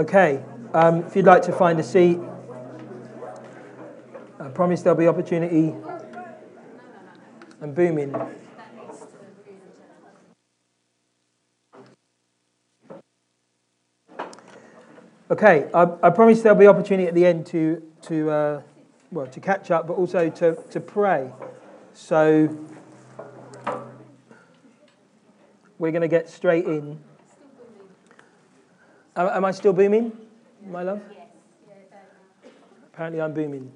Okay, um, if you'd like to find a seat, I promise there'll be opportunity and booming. Okay, I, I promise there'll be opportunity at the end to, to uh, well, to catch up, but also to, to pray. So we're going to get straight in. Am, am I still booming, my love? Yes. Apparently, I'm booming.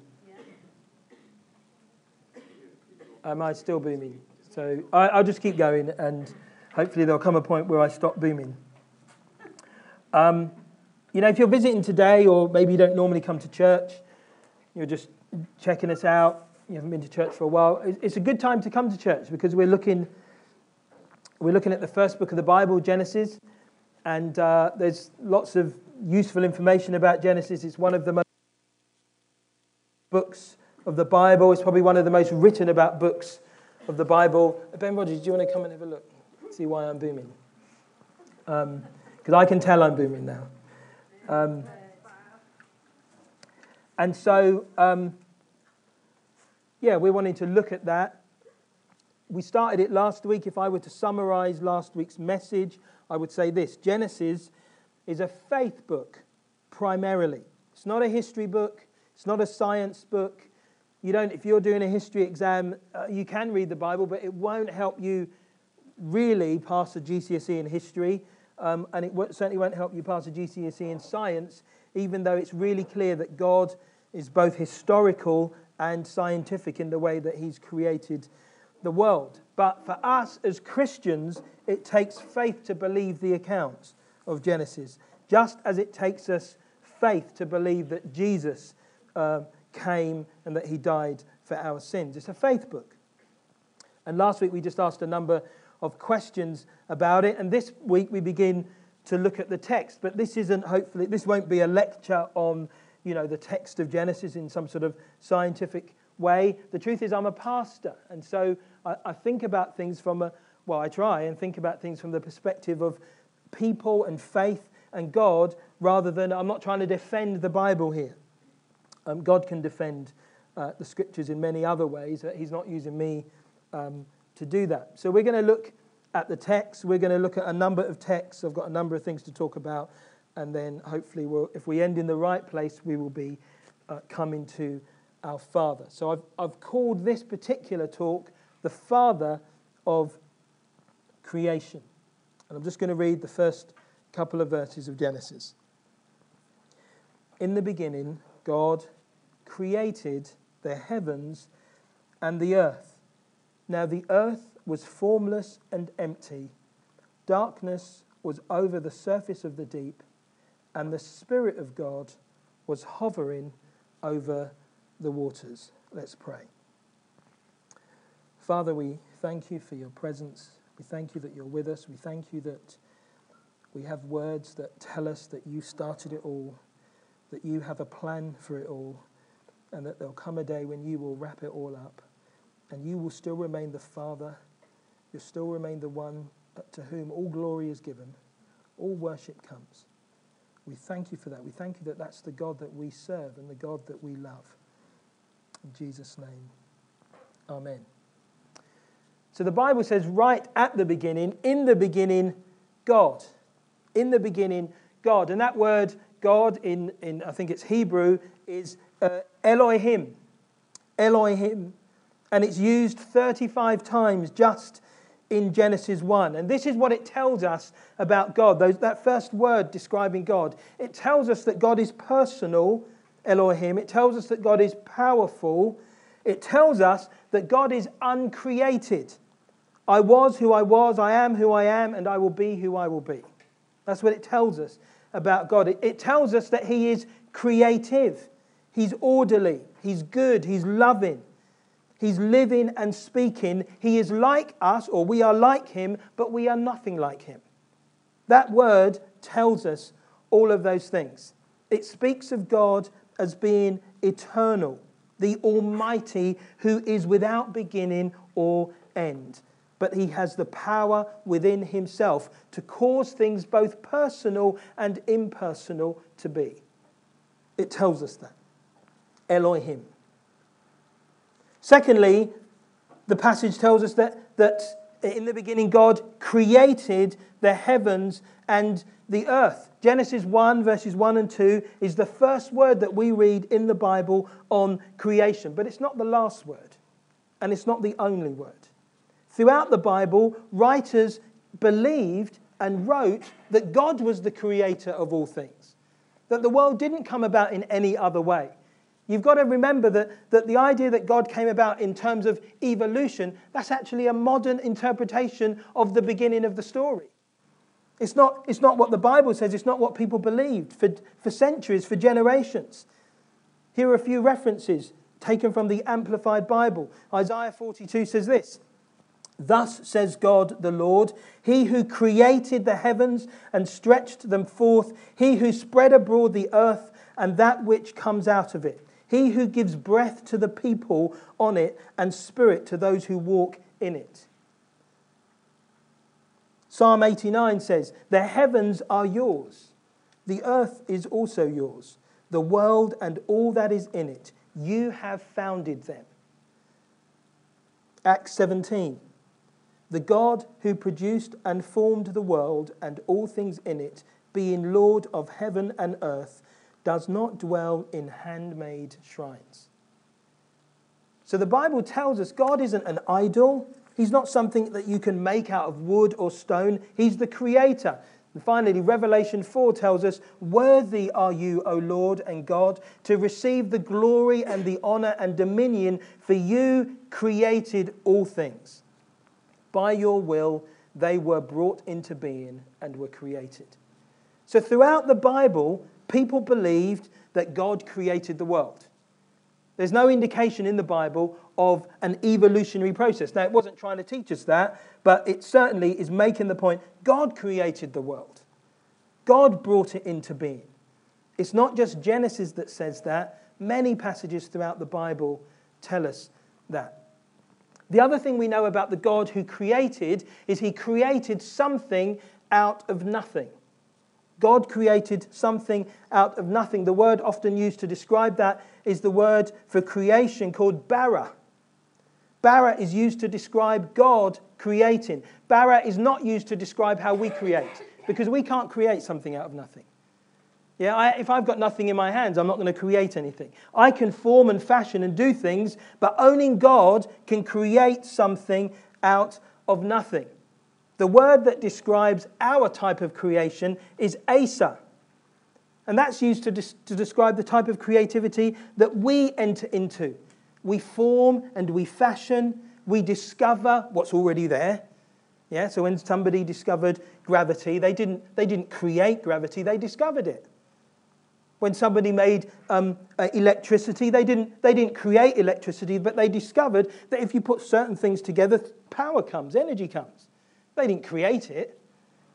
Am I still booming? So I, I'll just keep going, and hopefully, there'll come a point where I stop booming. Um, you know, if you're visiting today, or maybe you don't normally come to church, you're just checking us out, you haven't been to church for a while, it's a good time to come to church because we're looking, we're looking at the first book of the Bible, Genesis, and uh, there's lots of useful information about Genesis. It's one of the most books of the Bible. It's probably one of the most written about books of the Bible. Ben Rogers, do you want to come and have a look? See why I'm booming? Because um, I can tell I'm booming now. Um, and so, um, yeah, we're wanting to look at that. We started it last week. If I were to summarize last week's message, I would say this Genesis is a faith book primarily. It's not a history book, it's not a science book. You don't, if you're doing a history exam, uh, you can read the Bible, but it won't help you really pass the GCSE in history um, and it certainly won't help you pass a GCSE in science, even though it's really clear that God is both historical and scientific in the way that He's created the world. But for us as Christians, it takes faith to believe the accounts of Genesis, just as it takes us faith to believe that Jesus uh, came and that He died for our sins. It's a faith book. And last week we just asked a number of questions about it. And this week we begin to look at the text. But this isn't, hopefully, this won't be a lecture on, you know, the text of Genesis in some sort of scientific way. The truth is, I'm a pastor. And so I, I think about things from a, well, I try and think about things from the perspective of people and faith and God rather than, I'm not trying to defend the Bible here. Um, God can defend uh, the scriptures in many other ways. Uh, he's not using me um, to do that. So we're going to look at the text. We're going to look at a number of texts. I've got a number of things to talk about. And then hopefully, we'll, if we end in the right place, we will be uh, coming to our Father. So I've, I've called this particular talk the Father of Creation. And I'm just going to read the first couple of verses of Genesis. In the beginning, God created the heavens and the earth. Now the earth was formless and empty. Darkness was over the surface of the deep, and the Spirit of God was hovering over the waters. Let's pray. Father, we thank you for your presence. We thank you that you're with us. We thank you that we have words that tell us that you started it all, that you have a plan for it all, and that there'll come a day when you will wrap it all up and you will still remain the Father. You'll still remain the one to whom all glory is given, all worship comes. We thank you for that. We thank you that that's the God that we serve and the God that we love. In Jesus' name, Amen. So the Bible says, right at the beginning, in the beginning, God. In the beginning, God. And that word, God, in, in I think it's Hebrew, is uh, Elohim. Elohim and it's used 35 times just in Genesis 1. And this is what it tells us about God. Those, that first word describing God. It tells us that God is personal, Elohim. It tells us that God is powerful. It tells us that God is uncreated. I was who I was, I am who I am, and I will be who I will be. That's what it tells us about God. It, tells us that He is creative, He's orderly, He's good, He's loving. He's living and speaking. He is like us, or we are like him, but we are nothing like him. That word tells us all of those things. It speaks of God as being eternal, the Almighty who is without beginning or end. But he has the power within himself to cause things both personal and impersonal to be. It tells us that. Elohim. Secondly, the passage tells us that, that in the beginning God created the heavens and the earth. Genesis 1, verses 1 and 2 is the first word that we read in the Bible on creation, but it's not the last word, and it's not the only word. Throughout the Bible, writers believed and wrote that God was the creator of all things, that the world didn't come about in any other way. You've got to remember that, that the idea that God came about in terms of evolution, that's actually a modern interpretation of the beginning of the story. It's not, it's not what the Bible says, it's not what people believed for, for centuries, for generations. Here are a few references taken from the Amplified Bible. Isaiah 42 says this Thus says God the Lord, He who created the heavens and stretched them forth, He who spread abroad the earth and that which comes out of it, He who gives breath to the people on it and spirit to those who walk in it. Psalm 89 says, The heavens are yours, the earth is also yours, the world and all that is in it. You have founded them. Acts 17. The God who produced and formed the world and all things in it, being Lord of heaven and earth, does not dwell in handmade shrines. So the Bible tells us God isn't an idol, He's not something that you can make out of wood or stone. He's the creator. And finally, Revelation 4 tells us, Worthy are you, O Lord and God, to receive the glory and the honor and dominion, for you created all things. By your will, they were brought into being and were created. So, throughout the Bible, people believed that God created the world. There's no indication in the Bible of an evolutionary process. Now, it wasn't trying to teach us that, but it certainly is making the point God created the world, God brought it into being. It's not just Genesis that says that, many passages throughout the Bible tell us that. The other thing we know about the God who created is he created something out of nothing. God created something out of nothing. The word often used to describe that is the word for creation called bara. Bara is used to describe God creating. Bara is not used to describe how we create because we can't create something out of nothing. Yeah, I, if I've got nothing in my hands, I'm not going to create anything. I can form and fashion and do things, but only God can create something out of nothing. The word that describes our type of creation is Asa. And that's used to, dis- to describe the type of creativity that we enter into. We form and we fashion, we discover what's already there. Yeah, so when somebody discovered gravity, they didn't, they didn't create gravity, they discovered it. When somebody made um, uh, electricity, they didn't, they didn't create electricity, but they discovered that if you put certain things together, power comes, energy comes. They didn't create it,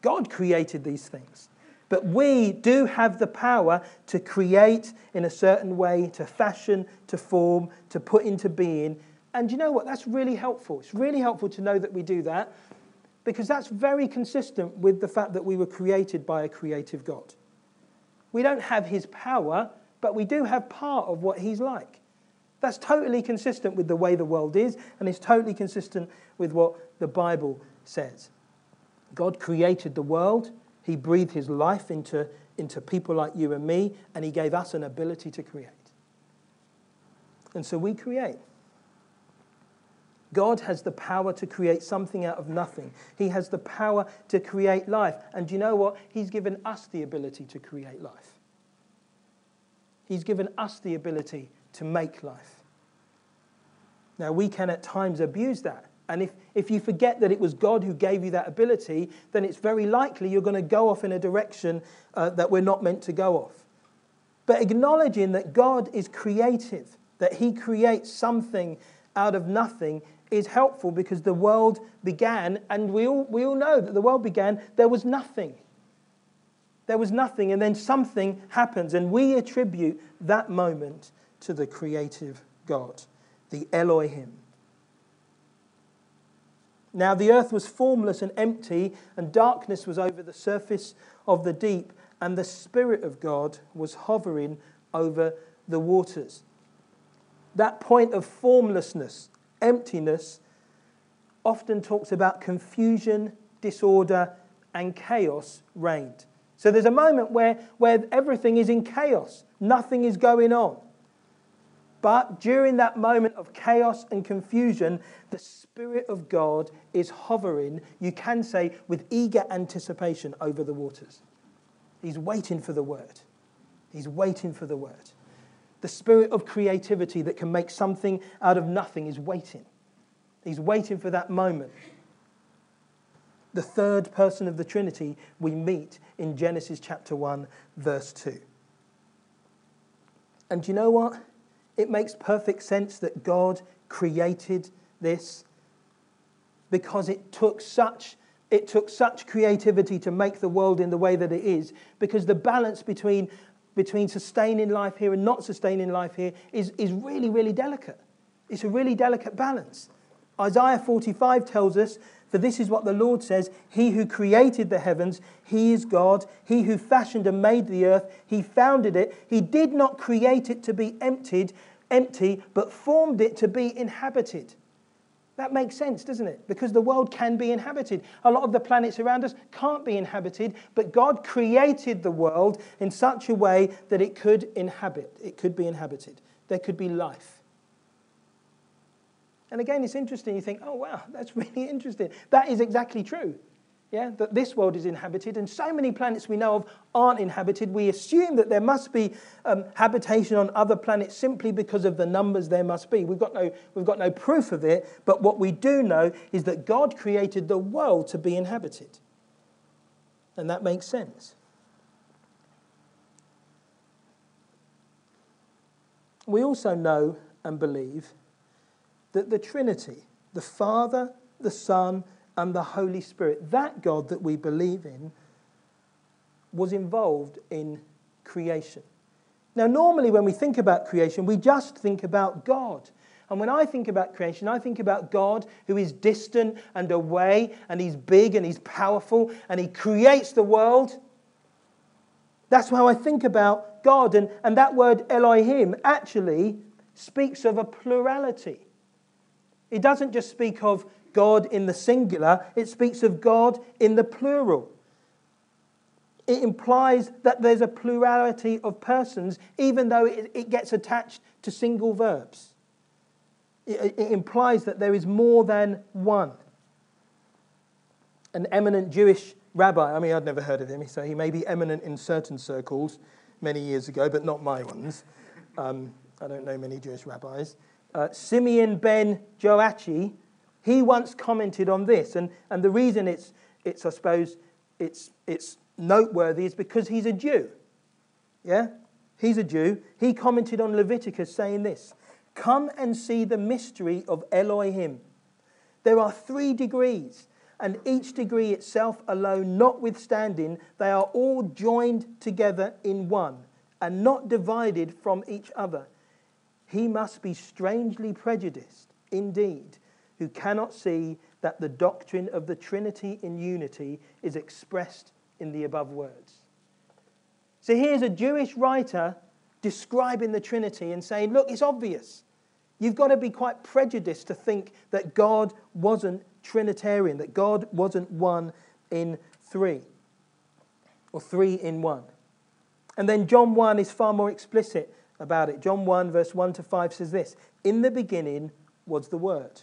God created these things. But we do have the power to create in a certain way, to fashion, to form, to put into being. And you know what? That's really helpful. It's really helpful to know that we do that because that's very consistent with the fact that we were created by a creative God. We don't have his power, but we do have part of what he's like. That's totally consistent with the way the world is, and it's totally consistent with what the Bible says. God created the world, He breathed His life into, into people like you and me, and He gave us an ability to create. And so we create. God has the power to create something out of nothing. He has the power to create life. And you know what? He's given us the ability to create life. He's given us the ability to make life. Now, we can at times abuse that. And if, if you forget that it was God who gave you that ability, then it's very likely you're going to go off in a direction uh, that we're not meant to go off. But acknowledging that God is creative, that He creates something out of nothing, is helpful because the world began, and we all, we all know that the world began, there was nothing. There was nothing, and then something happens, and we attribute that moment to the creative God, the Elohim. Now the earth was formless and empty, and darkness was over the surface of the deep, and the Spirit of God was hovering over the waters. That point of formlessness, emptiness, often talks about confusion, disorder, and chaos reigned. So there's a moment where, where everything is in chaos, nothing is going on. But during that moment of chaos and confusion, the Spirit of God is hovering, you can say, with eager anticipation over the waters. He's waiting for the word. He's waiting for the word. The spirit of creativity that can make something out of nothing is waiting. He's waiting for that moment. The third person of the Trinity we meet in Genesis chapter 1, verse 2. And you know what? It makes perfect sense that God created this because it took such it took such creativity to make the world in the way that it is because the balance between between sustaining life here and not sustaining life here is, is really, really delicate. It's a really delicate balance. Isaiah 45 tells us, For this is what the Lord says He who created the heavens, He is God. He who fashioned and made the earth, He founded it. He did not create it to be emptied, empty, but formed it to be inhabited. That makes sense, doesn't it? Because the world can be inhabited. A lot of the planets around us can't be inhabited, but God created the world in such a way that it could inhabit, it could be inhabited. There could be life. And again, it's interesting. You think, oh, wow, that's really interesting. That is exactly true yeah, that this world is inhabited, and so many planets we know of aren't inhabited. We assume that there must be um, habitation on other planets simply because of the numbers there must be. We've got, no, we've got no proof of it, but what we do know is that God created the world to be inhabited. And that makes sense. We also know and believe that the Trinity, the Father, the Son, and the Holy Spirit, that God that we believe in, was involved in creation. Now, normally when we think about creation, we just think about God. And when I think about creation, I think about God who is distant and away, and He's big and He's powerful, and He creates the world. That's how I think about God. And, and that word Elohim actually speaks of a plurality. It doesn't just speak of God in the singular, it speaks of God in the plural. It implies that there's a plurality of persons, even though it, it gets attached to single verbs. It, it implies that there is more than one. An eminent Jewish rabbi, I mean, I'd never heard of him, so he may be eminent in certain circles many years ago, but not my ones. Um, I don't know many Jewish rabbis. Uh, Simeon ben Joachi he once commented on this, and, and the reason it's, it's, I suppose, it's, it's noteworthy is because he's a Jew. Yeah? He's a Jew. He commented on Leviticus saying this Come and see the mystery of Elohim. There are three degrees, and each degree itself alone notwithstanding, they are all joined together in one and not divided from each other. He must be strangely prejudiced, indeed who cannot see that the doctrine of the Trinity in unity is expressed in the above words. So here's a Jewish writer describing the Trinity and saying, look, it's obvious. You've got to be quite prejudiced to think that God wasn't Trinitarian, that God wasn't one in three, or three in one. And then John 1 is far more explicit about it. John 1, verse 1 to 5 says this In the beginning was the Word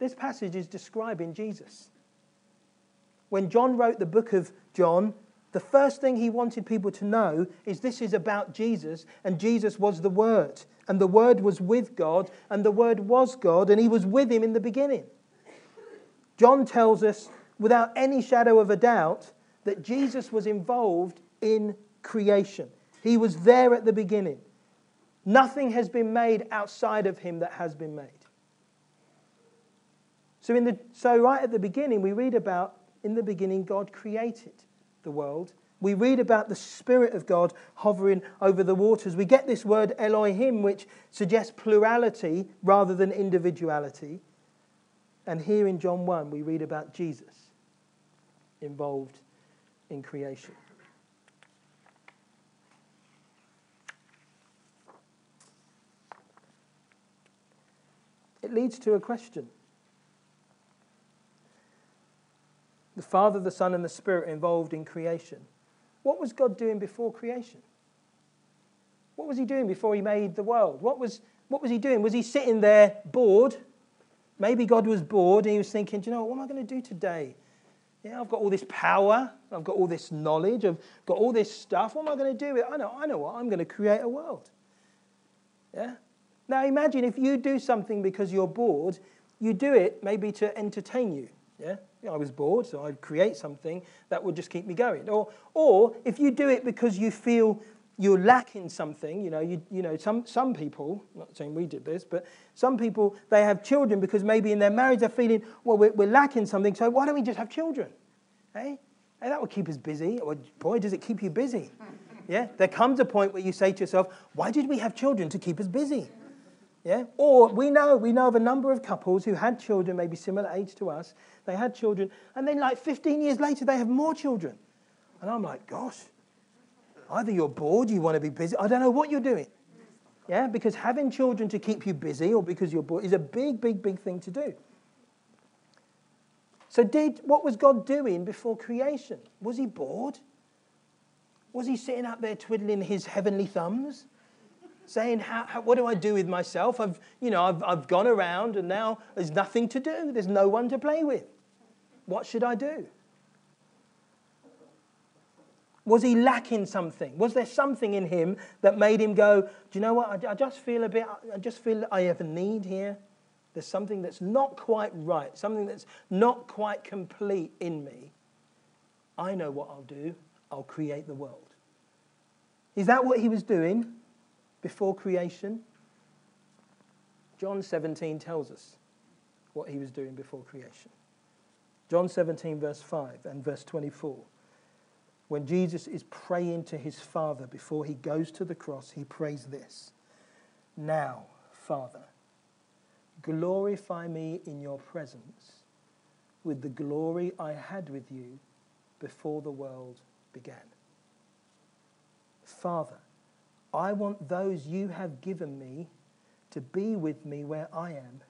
This passage is describing Jesus. When John wrote the book of John, the first thing he wanted people to know is this is about Jesus, and Jesus was the Word. And the Word was with God, and the Word was God, and he was with him in the beginning. John tells us without any shadow of a doubt that Jesus was involved in creation. He was there at the beginning. Nothing has been made outside of him that has been made. So, in the, so right at the beginning, we read about in the beginning, God created the world. We read about the Spirit of God hovering over the waters. We get this word Elohim, which suggests plurality rather than individuality. And here in John 1, we read about Jesus involved in creation. It leads to a question. The Father, the Son, and the Spirit involved in creation. What was God doing before creation? What was he doing before he made the world? What was, what was he doing? Was he sitting there bored? Maybe God was bored and he was thinking, do you know what, what am I going to do today? Yeah, I've got all this power, I've got all this knowledge, I've got all this stuff. What am I going to do with it? I know, I know what, I'm going to create a world. Yeah? Now imagine if you do something because you're bored, you do it maybe to entertain you. Yeah? I was bored, so I'd create something that would just keep me going. Or, or if you do it because you feel you're lacking something, you know, you, you know some, some people, not saying we did this, but some people, they have children because maybe in their marriage they're feeling, well, we're, we're lacking something, so why don't we just have children? Hey? hey, that would keep us busy. Or, boy, does it keep you busy. Yeah? There comes a point where you say to yourself, why did we have children to keep us busy? Yeah? Or we know, we know of a number of couples who had children, maybe similar age to us. They had children, and then like 15 years later, they have more children. And I'm like, gosh, Either you're bored, you want to be busy. I don't know what you're doing. Yeah, because having children to keep you busy or because you're bored is a big, big, big thing to do. So, did what was God doing before creation? Was he bored? Was he sitting up there twiddling his heavenly thumbs, saying, how, how, "What do I do with myself? I've, you know, I've, I've gone around and now there's nothing to do. There's no one to play with. What should I do?" Was he lacking something? Was there something in him that made him go, Do you know what? I, I just feel a bit, I just feel I have a need here. There's something that's not quite right, something that's not quite complete in me. I know what I'll do. I'll create the world. Is that what he was doing before creation? John 17 tells us what he was doing before creation. John 17, verse 5 and verse 24 when Jesus is praying to his Father before he goes to the cross, he prays this Now, Father, glorify me in your presence with the glory I had with you before the world began. Father, I want those you have given me to be with me where I am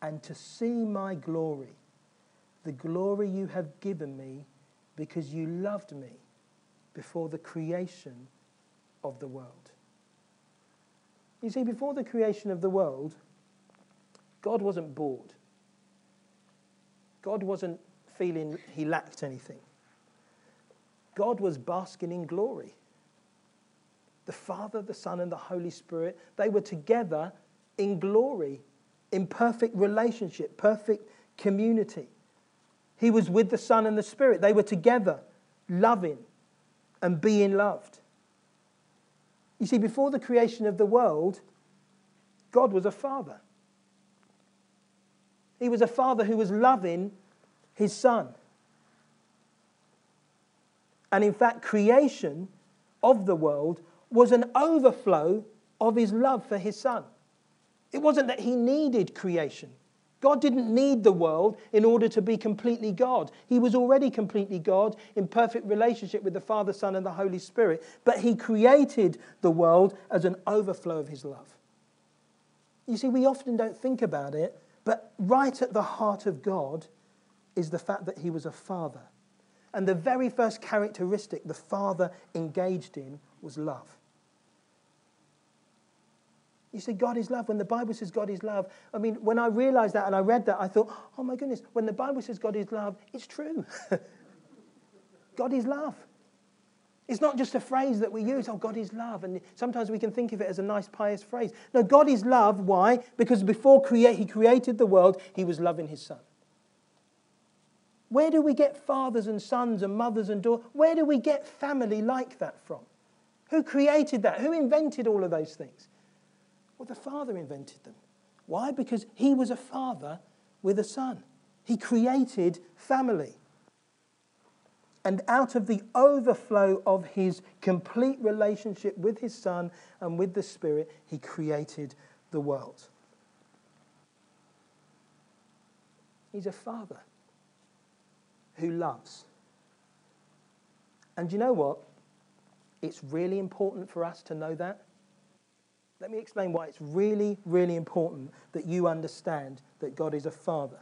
and to see my glory, the glory you have given me because you loved me before the creation of the world. You see, before the creation of the world, God wasn't bored. God wasn't feeling he lacked anything. God was basking in glory. The Father, the Son, and the Holy Spirit, they were together in glory, in perfect relationship, perfect community. He was with the Son and the Spirit. They were together, loving, and being loved. You see, before the creation of the world, God was a father. He was a father who was loving his son. And in fact, creation of the world was an overflow of his love for his son. It wasn't that he needed creation, God didn't need the world in order to be completely God. He was already completely God in perfect relationship with the Father, Son, and the Holy Spirit. But He created the world as an overflow of His love. You see, we often don't think about it, but right at the heart of God is the fact that He was a Father. And the very first characteristic the Father engaged in was love. You say God is love. When the Bible says God is love, I mean, when I realized that and I read that, I thought, oh my goodness, when the Bible says God is love, it's true. God is love. It's not just a phrase that we use, oh, God is love. And sometimes we can think of it as a nice, pious phrase. No, God is love. Why? Because before He created the world, He was loving His Son. Where do we get fathers and sons and mothers and daughters? Where do we get family like that from? Who created that? Who invented all of those things? Well, the Father invented them. Why? Because he was a father with a son. He created family. And out of the overflow of his complete relationship with his son and with the Spirit, he created the world. He's a father who loves. And you know what? It's really important for us to know that. Let me explain why it's really, really important that you understand that God is a father.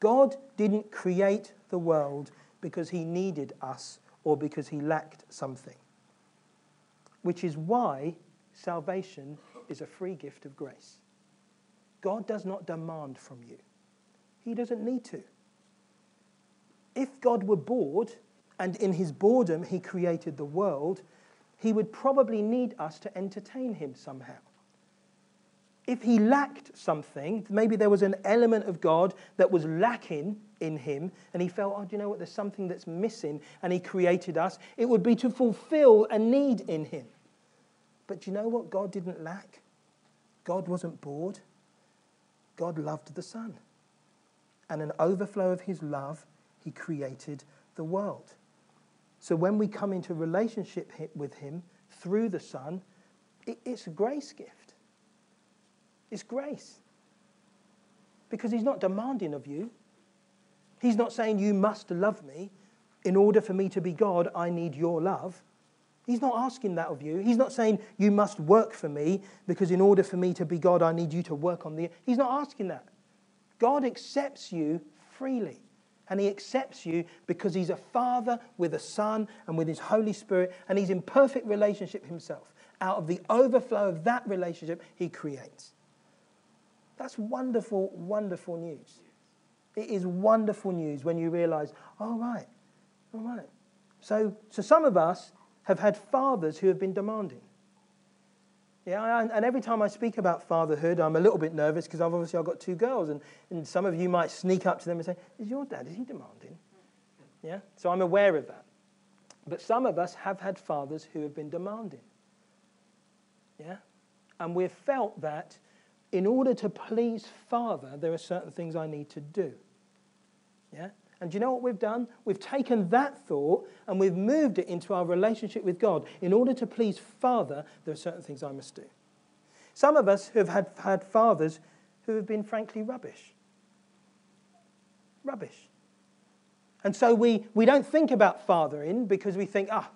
God didn't create the world because he needed us or because he lacked something, which is why salvation is a free gift of grace. God does not demand from you, he doesn't need to. If God were bored, and in his boredom he created the world, he would probably need us to entertain him somehow. If he lacked something, maybe there was an element of God that was lacking in him, and he felt, oh, do you know what? There's something that's missing, and he created us. It would be to fulfill a need in him. But do you know what God didn't lack? God wasn't bored. God loved the Son. And an overflow of his love, he created the world. So when we come into relationship with Him through the Son, it's a grace gift. It's grace. Because He's not demanding of you. He's not saying, You must love me. In order for me to be God, I need your love. He's not asking that of you. He's not saying, You must work for me because in order for me to be God, I need you to work on the. He's not asking that. God accepts you freely and he accepts you because he's a father with a son and with his Holy Spirit, and he's in perfect relationship himself. Out of the overflow of that relationship, he creates. That's wonderful, wonderful news. It is wonderful news when you realize, oh, right, all right. So, so some of us have had fathers who have been demanding. Yeah, and every time I speak about fatherhood, I'm a little bit nervous because I've obviously I've got two girls, and, and some of you might sneak up to them and say, "Is your dad? Is he demanding?" Yeah, so I'm aware of that. But some of us have had fathers who have been demanding. Yeah, and we've felt that in order to please Father, there are certain things I need to do. Yeah, and you know what we've done? We've taken that thought and we've moved it into our relationship with God. In order to please Father, there are certain things I must do. Some of us have had, had fathers who have been frankly rubbish. Rubbish. And so we, we don't think about fathering because we think, ah.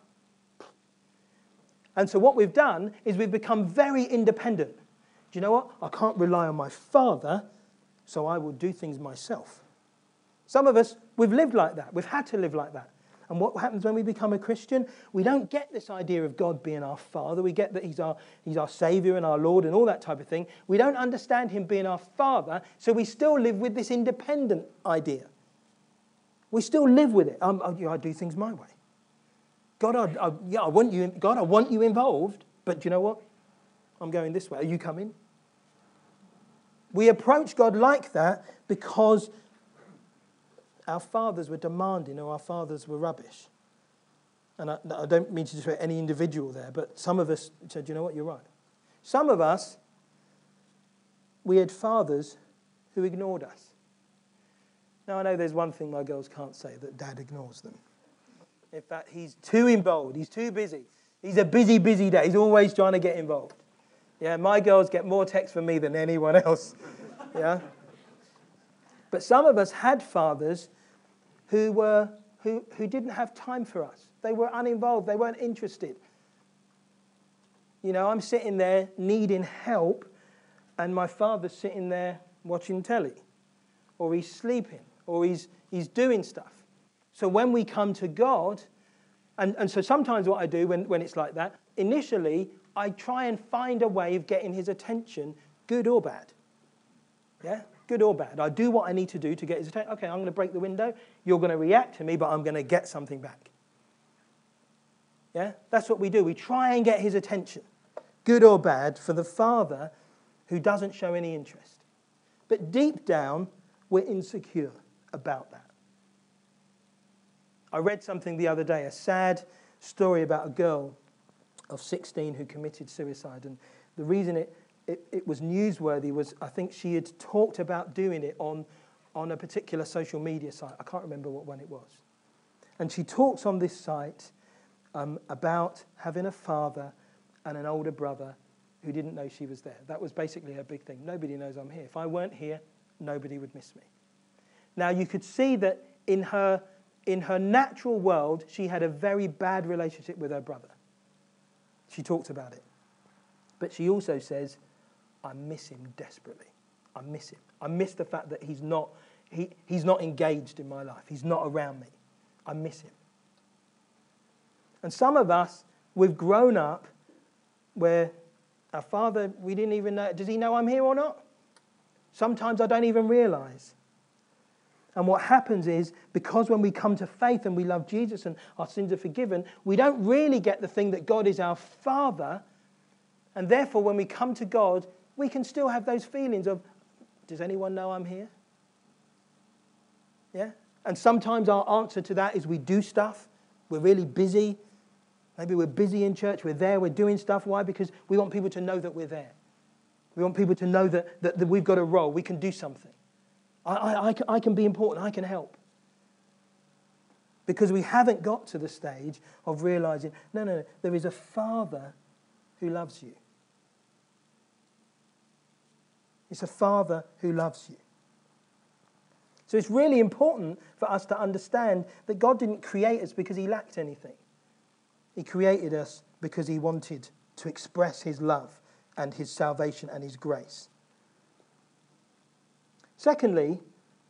And so what we've done is we've become very independent. Do you know what? I can't rely on my father, so I will do things myself. Some of us, we've lived like that. We've had to live like that. And what happens when we become a Christian? We don't get this idea of God being our Father. We get that He's our, he's our Savior and our Lord and all that type of thing. We don't understand Him being our Father, so we still live with this independent idea. We still live with it. Um, I, I do things my way. God, I, I, yeah, I want you, God, I want you involved, but do you know what? I'm going this way. Are you coming? We approach God like that because our fathers were demanding or our fathers were rubbish. And I, I don't mean to disrespect any individual there, but some of us said, you know what, you're right. Some of us, we had fathers who ignored us. Now, I know there's one thing my girls can't say that dad ignores them. In fact, he's too involved, he's too busy. He's a busy, busy dad. He's always trying to get involved. Yeah, my girls get more texts from me than anyone else. Yeah? But some of us had fathers who, were, who, who didn't have time for us. They were uninvolved, they weren't interested. You know, I'm sitting there needing help, and my father's sitting there watching telly, or he's sleeping, or he's, he's doing stuff. So when we come to God, and, and so sometimes what I do when, when it's like that, initially, I try and find a way of getting his attention, good or bad. Yeah? Good or bad. I do what I need to do to get his attention. Okay, I'm going to break the window. You're going to react to me, but I'm going to get something back. Yeah? That's what we do. We try and get his attention, good or bad, for the father who doesn't show any interest. But deep down, we're insecure about that. I read something the other day, a sad story about a girl of 16 who committed suicide. And the reason it, it, it was newsworthy was I think she had talked about doing it on, on a particular social media site. I can't remember what one it was. And she talks on this site um, about having a father and an older brother who didn't know she was there. That was basically her big thing. Nobody knows I'm here. If I weren't here, nobody would miss me. Now, you could see that in her, in her natural world, she had a very bad relationship with her brother. She talked about it. But she also says, I miss him desperately. I miss him. I miss the fact that he's not, he, he's not engaged in my life. He's not around me. I miss him. And some of us, we've grown up where our father, we didn't even know, does he know I'm here or not? Sometimes I don't even realize. And what happens is, because when we come to faith and we love Jesus and our sins are forgiven, we don't really get the thing that God is our Father. And therefore, when we come to God, we can still have those feelings of, does anyone know I'm here? Yeah? And sometimes our answer to that is we do stuff. We're really busy. Maybe we're busy in church. We're there. We're doing stuff. Why? Because we want people to know that we're there. We want people to know that, that, that we've got a role. We can do something. I, I, I, can, I can be important. I can help. Because we haven't got to the stage of realizing no, no, no, there is a Father who loves you. It's a Father who loves you. So it's really important for us to understand that God didn't create us because he lacked anything. He created us because he wanted to express his love and his salvation and his grace. Secondly,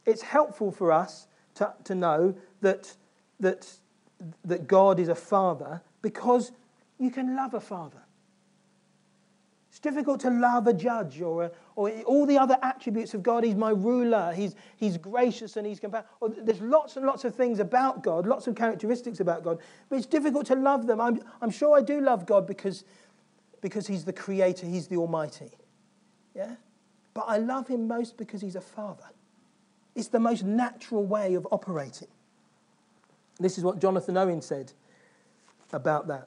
it's helpful for us to, to know that, that, that God is a father because you can love a father. Difficult to love a judge or, a, or all the other attributes of God. He's my ruler, he's, he's gracious and he's compassionate. There's lots and lots of things about God, lots of characteristics about God, but it's difficult to love them. I'm, I'm sure I do love God because, because he's the creator, he's the almighty. Yeah? But I love him most because he's a father. It's the most natural way of operating. This is what Jonathan Owen said about that.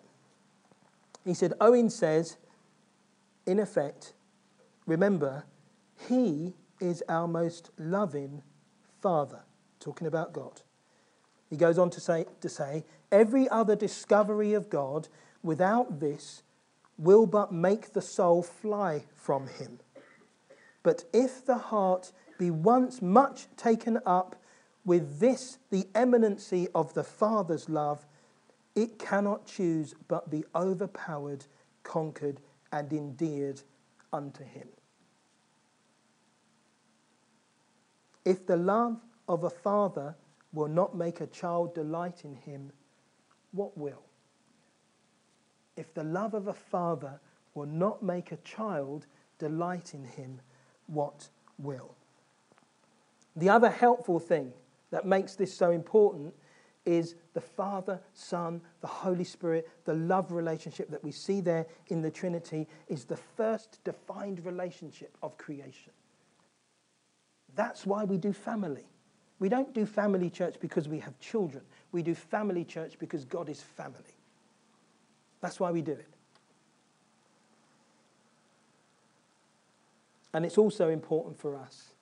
He said, Owen says, in effect, remember, He is our most loving Father, talking about God. He goes on to say, to say, every other discovery of God without this will but make the soul fly from Him. But if the heart be once much taken up with this, the eminency of the Father's love, it cannot choose but be overpowered, conquered, and endeared unto him. If the love of a father will not make a child delight in him, what will? If the love of a father will not make a child delight in him, what will? The other helpful thing that makes this so important is the Father, Son, the Holy Spirit, the love relationship that we see there in the Trinity is the first defined relationship of creation. That's why we do family. We don't do family church because we have children. We do family church because God is family. That's why we do it. And it's also important for us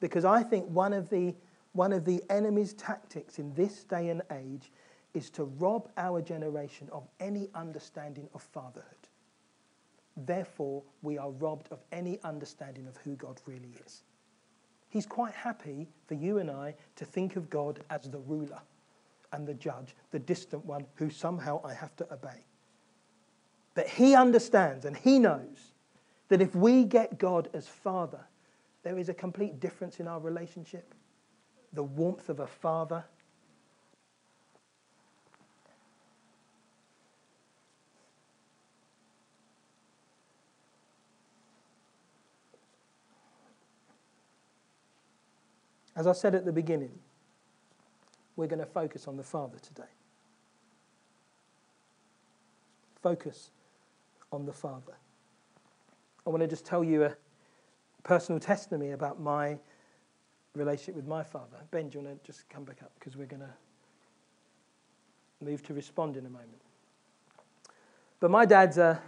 because I think one of the one of the enemy's tactics in this day and age is to rob our generation of any understanding of fatherhood. Therefore, we are robbed of any understanding of who God really is. He's quite happy for you and I to think of God as the ruler and the judge, the distant one who somehow I have to obey. But he understands and he knows that if we get God as Father, there is a complete difference in our relationship the warmth of a father. As I said at the beginning, we're going to focus on the Father today. Focus on the Father. I want to just tell you a personal testimony about my relationship with my father. Ben, do you want to just come back up? Because we're going to move to respond in a moment. But my dad's a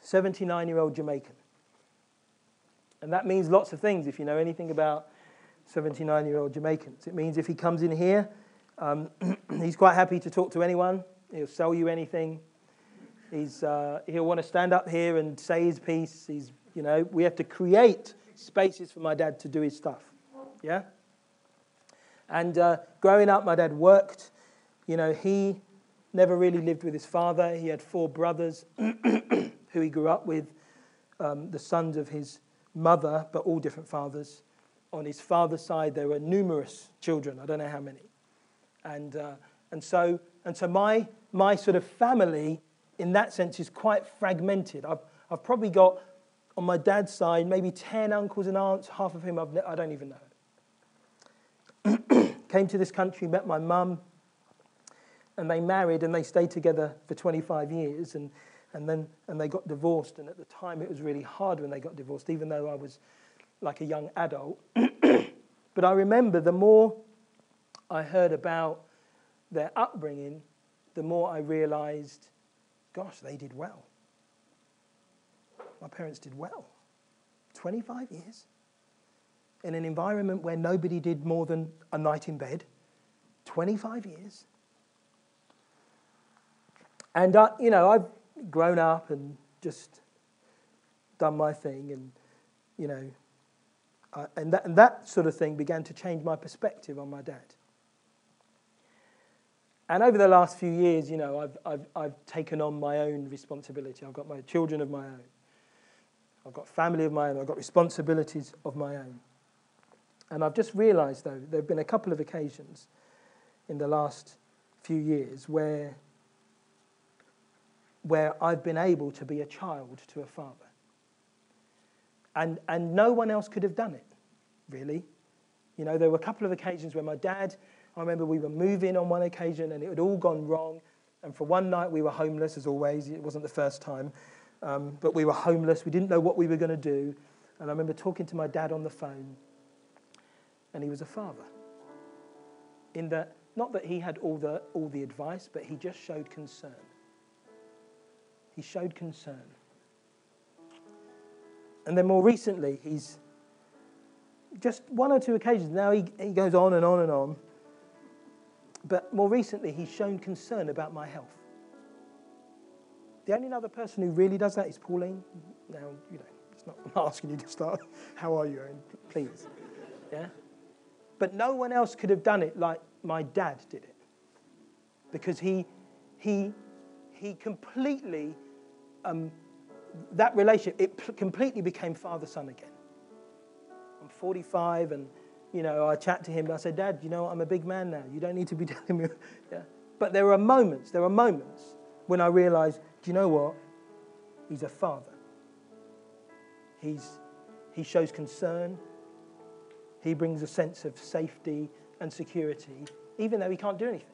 79 year old Jamaican. And that means lots of things if you know anything about 79 year old Jamaicans. It means if he comes in here, um, he's quite happy to talk to anyone, he'll sell you anything. He's, uh, he'll want to stand up here and say his piece. He's, you know, we have to create spaces for my dad to do his stuff. Yeah? And uh, growing up, my dad worked. You know, he never really lived with his father. He had four brothers who he grew up with, um, the sons of his mother, but all different fathers. On his father's side, there were numerous children. I don't know how many. And, uh, and, so, and so my, my sort of family, in that sense, is quite fragmented. I've, I've probably got, on my dad's side, maybe 10 uncles and aunts, half of whom I've ne- I don't even know. Came to this country, met my mum, and they married and they stayed together for 25 years. And and then and they got divorced. And at the time, it was really hard when they got divorced, even though I was like a young adult. but I remember the more I heard about their upbringing, the more I realized, gosh, they did well. My parents did well. 25 years in an environment where nobody did more than a night in bed. 25 years. And, uh, you know, I've grown up and just done my thing, and you know, uh, and that and that sort of thing began to change my perspective on my dad. And over the last few years, you know, I've, I've, I've taken on my own responsibility. I've got my children of my own. I've got family of my own. I've got responsibilities of my own. And I've just realized, though, there have been a couple of occasions in the last few years where where I've been able to be a child to a father. And, and no one else could have done it, really. You know, there were a couple of occasions where my dad, I remember we were moving on one occasion and it had all gone wrong. And for one night we were homeless, as always. It wasn't the first time. Um, but we were homeless. We didn't know what we were going to do. And I remember talking to my dad on the phone. And he was a father. In that, not that he had all the, all the advice, but he just showed concern. He showed concern. And then more recently, he's just one or two occasions. Now he, he goes on and on and on. But more recently, he's shown concern about my health. The only other person who really does that is Pauline. Now, you know, it's not, I'm not asking you to start. How are you? Please. Yeah? But no one else could have done it like my dad did it. Because he, he, he completely um, that relationship, it p- completely became father son again. I'm 45 and, you know, I chat to him. and I said, Dad, you know, I'm a big man now. You don't need to be telling me. yeah. But there are moments, there are moments when I realize, do you know what? He's a father. He's, he shows concern. He brings a sense of safety and security, even though he can't do anything.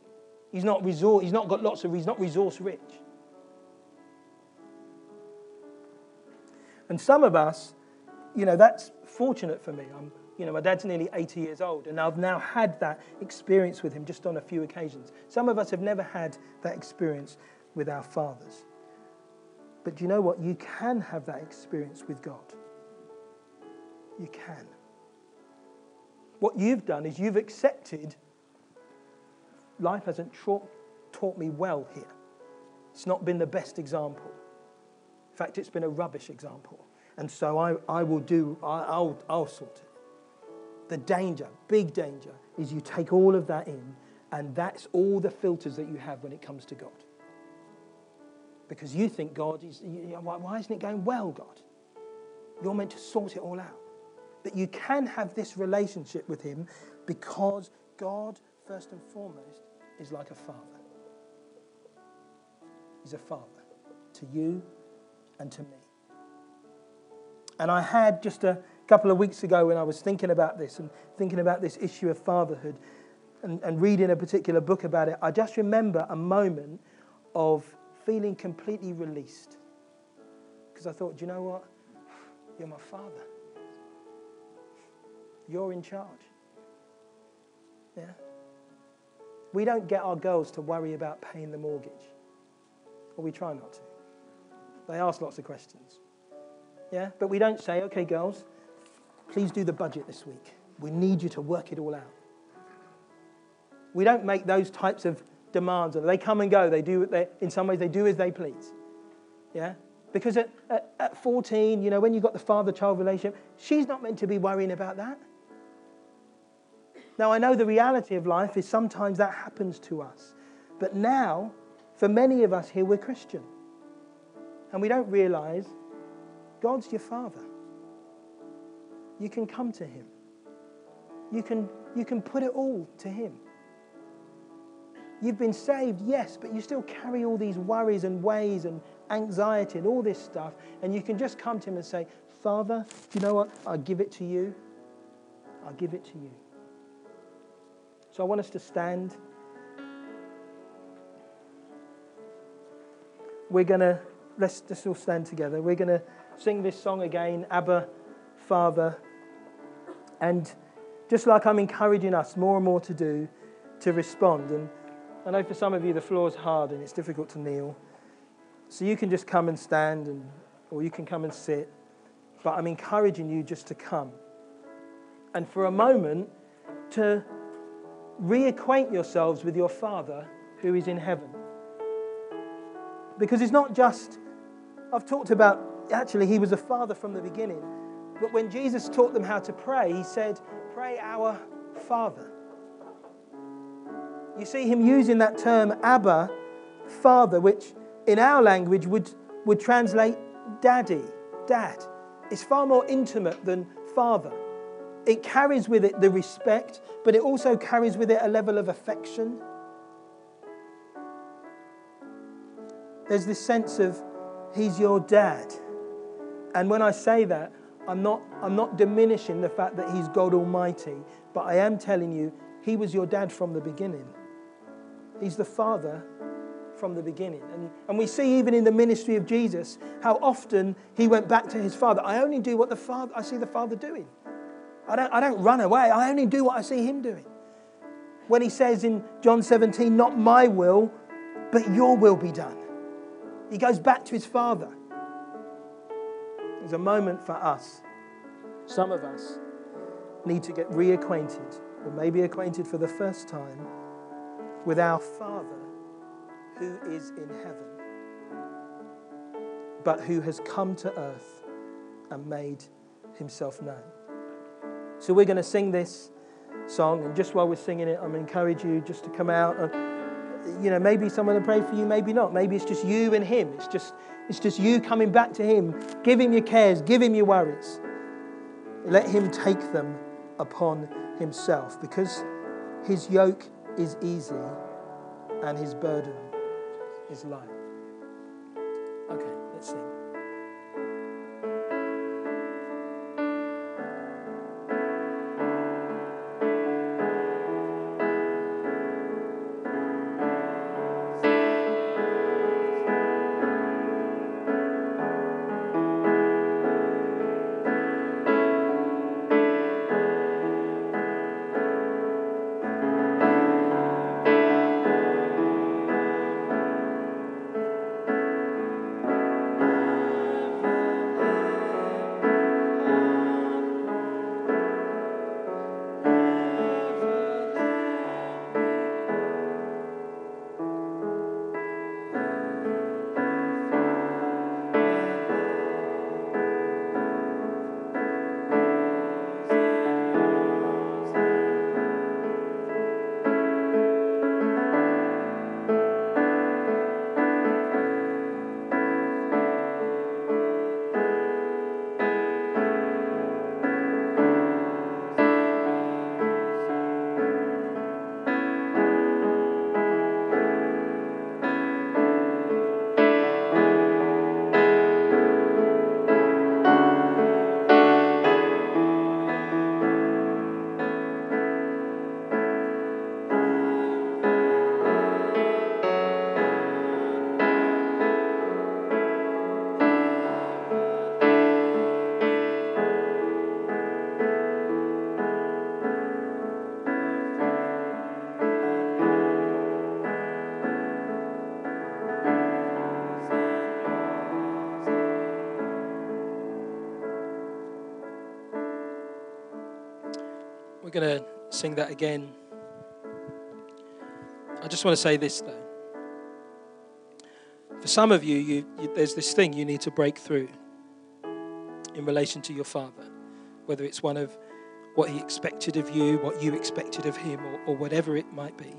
He's not, resor- he's not got lots of, he's not resource rich. And some of us, you know, that's fortunate for me. I'm, you know, my dad's nearly 80 years old, and I've now had that experience with him just on a few occasions. Some of us have never had that experience with our fathers. But do you know what? You can have that experience with God. You can. What you've done is you've accepted life hasn't taught, taught me well here. It's not been the best example. In fact, it's been a rubbish example. And so I, I will do, I, will I'll sort it. The danger, big danger, is you take all of that in, and that's all the filters that you have when it comes to God. Because you think God is, why isn't it going well, God? You're meant to sort it all out. But you can have this relationship with Him because God, first and foremost, is like a father. He's a father to you and to me. And I had just a couple of weeks ago when I was thinking about this and thinking about this issue of fatherhood and, and reading a particular book about it, I just remember a moment of feeling completely released. Because I thought, do you know what? You're my father. You're in charge. Yeah? We don't get our girls to worry about paying the mortgage, or we try not to. They ask lots of questions. Yeah? But we don't say, okay, girls, please do the budget this week. We need you to work it all out. We don't make those types of demands. Or they come and go. They do, they, in some ways, they do as they please. Yeah? Because at, at, at 14, you know, when you've got the father child relationship, she's not meant to be worrying about that. Now, I know the reality of life is sometimes that happens to us. But now, for many of us here, we're Christian. And we don't realize God's your father. You can come to him. You can, you can put it all to him. You've been saved, yes, but you still carry all these worries and ways and anxiety and all this stuff. And you can just come to Him and say, Father, you know what? I'll give it to you. I'll give it to you. So I want us to stand. We're going to, let's just all stand together. We're going to sing this song again, Abba, Father. And just like I'm encouraging us more and more to do, to respond. And I know for some of you the floor is hard and it's difficult to kneel. So you can just come and stand, and, or you can come and sit. But I'm encouraging you just to come. And for a moment, to reacquaint yourselves with your Father who is in heaven. Because it's not just, I've talked about, actually, he was a father from the beginning. But when Jesus taught them how to pray, he said, Pray our Father. You see him using that term Abba, Father, which in our language would, would translate daddy, dad. It's far more intimate than father. It carries with it the respect, but it also carries with it a level of affection. There's this sense of he's your dad. And when I say that, I'm not, I'm not diminishing the fact that he's God Almighty, but I am telling you, he was your dad from the beginning. He's the Father from the beginning. And, and we see even in the ministry of Jesus how often he went back to his Father. I only do what the Father, I see the Father doing. I don't, I don't run away. I only do what I see him doing. When he says in John 17, not my will, but your will be done. He goes back to his Father. There's a moment for us. Some of us need to get reacquainted, or maybe acquainted for the first time with our Father who is in heaven, but who has come to earth and made himself known. So we're going to sing this song, and just while we're singing it, I'm encourage you just to come out and, you know, maybe someone will pray for you, maybe not. Maybe it's just you and him. It's just, it's just you coming back to him. Give him your cares, give him your worries. Let him take them upon himself because his yoke is easy and his burden is light. We're going to sing that again. I just want to say this, though. For some of you, you, you, there's this thing you need to break through in relation to your father, whether it's one of what he expected of you, what you expected of him, or, or whatever it might be.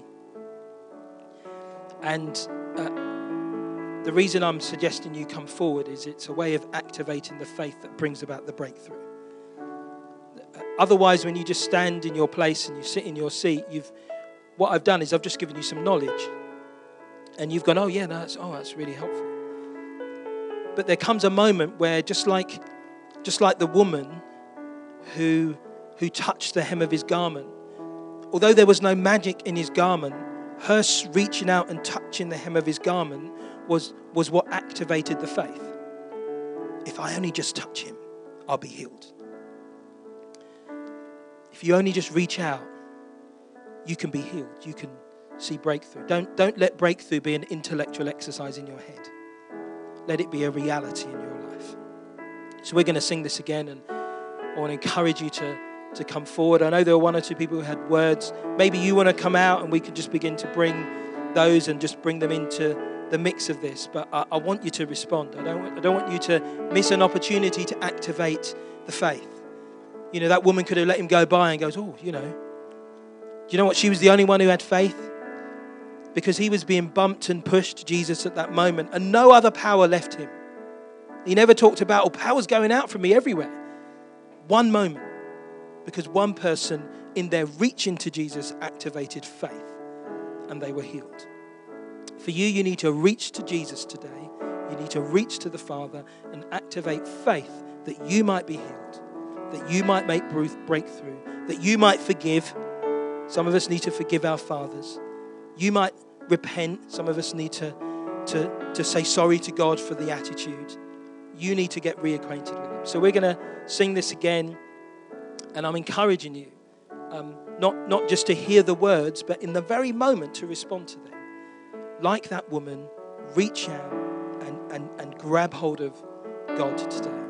And uh, the reason I'm suggesting you come forward is it's a way of activating the faith that brings about the breakthrough. Otherwise, when you just stand in your place and you sit in your seat, you've what I've done is I've just given you some knowledge and you've gone, oh, yeah, that's, oh, that's really helpful. But there comes a moment where, just like, just like the woman who, who touched the hem of his garment, although there was no magic in his garment, her reaching out and touching the hem of his garment was, was what activated the faith. If I only just touch him, I'll be healed. If you only just reach out, you can be healed. You can see breakthrough. Don't, don't let breakthrough be an intellectual exercise in your head. Let it be a reality in your life. So we're going to sing this again, and I want to encourage you to, to come forward. I know there were one or two people who had words. Maybe you want to come out, and we could just begin to bring those and just bring them into the mix of this. But I, I want you to respond. I don't, I don't want you to miss an opportunity to activate the faith. You know, that woman could have let him go by and goes, oh, you know, do you know what? She was the only one who had faith because he was being bumped and pushed, Jesus, at that moment, and no other power left him. He never talked about, oh, power's going out from me everywhere. One moment, because one person in their reaching to Jesus activated faith and they were healed. For you, you need to reach to Jesus today. You need to reach to the Father and activate faith that you might be healed, that you might make breakthrough, that you might forgive. Some of us need to forgive our fathers. You might repent. Some of us need to, to, to say sorry to God for the attitude. You need to get reacquainted with Him. So we're going to sing this again, and I'm encouraging you um, not, not just to hear the words, but in the very moment to respond to them. Like that woman, reach out and, and, and grab hold of God today.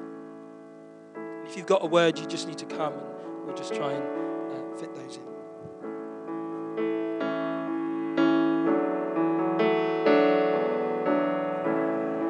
If you've got a word, you just need to come and we'll just try and uh, fit those in.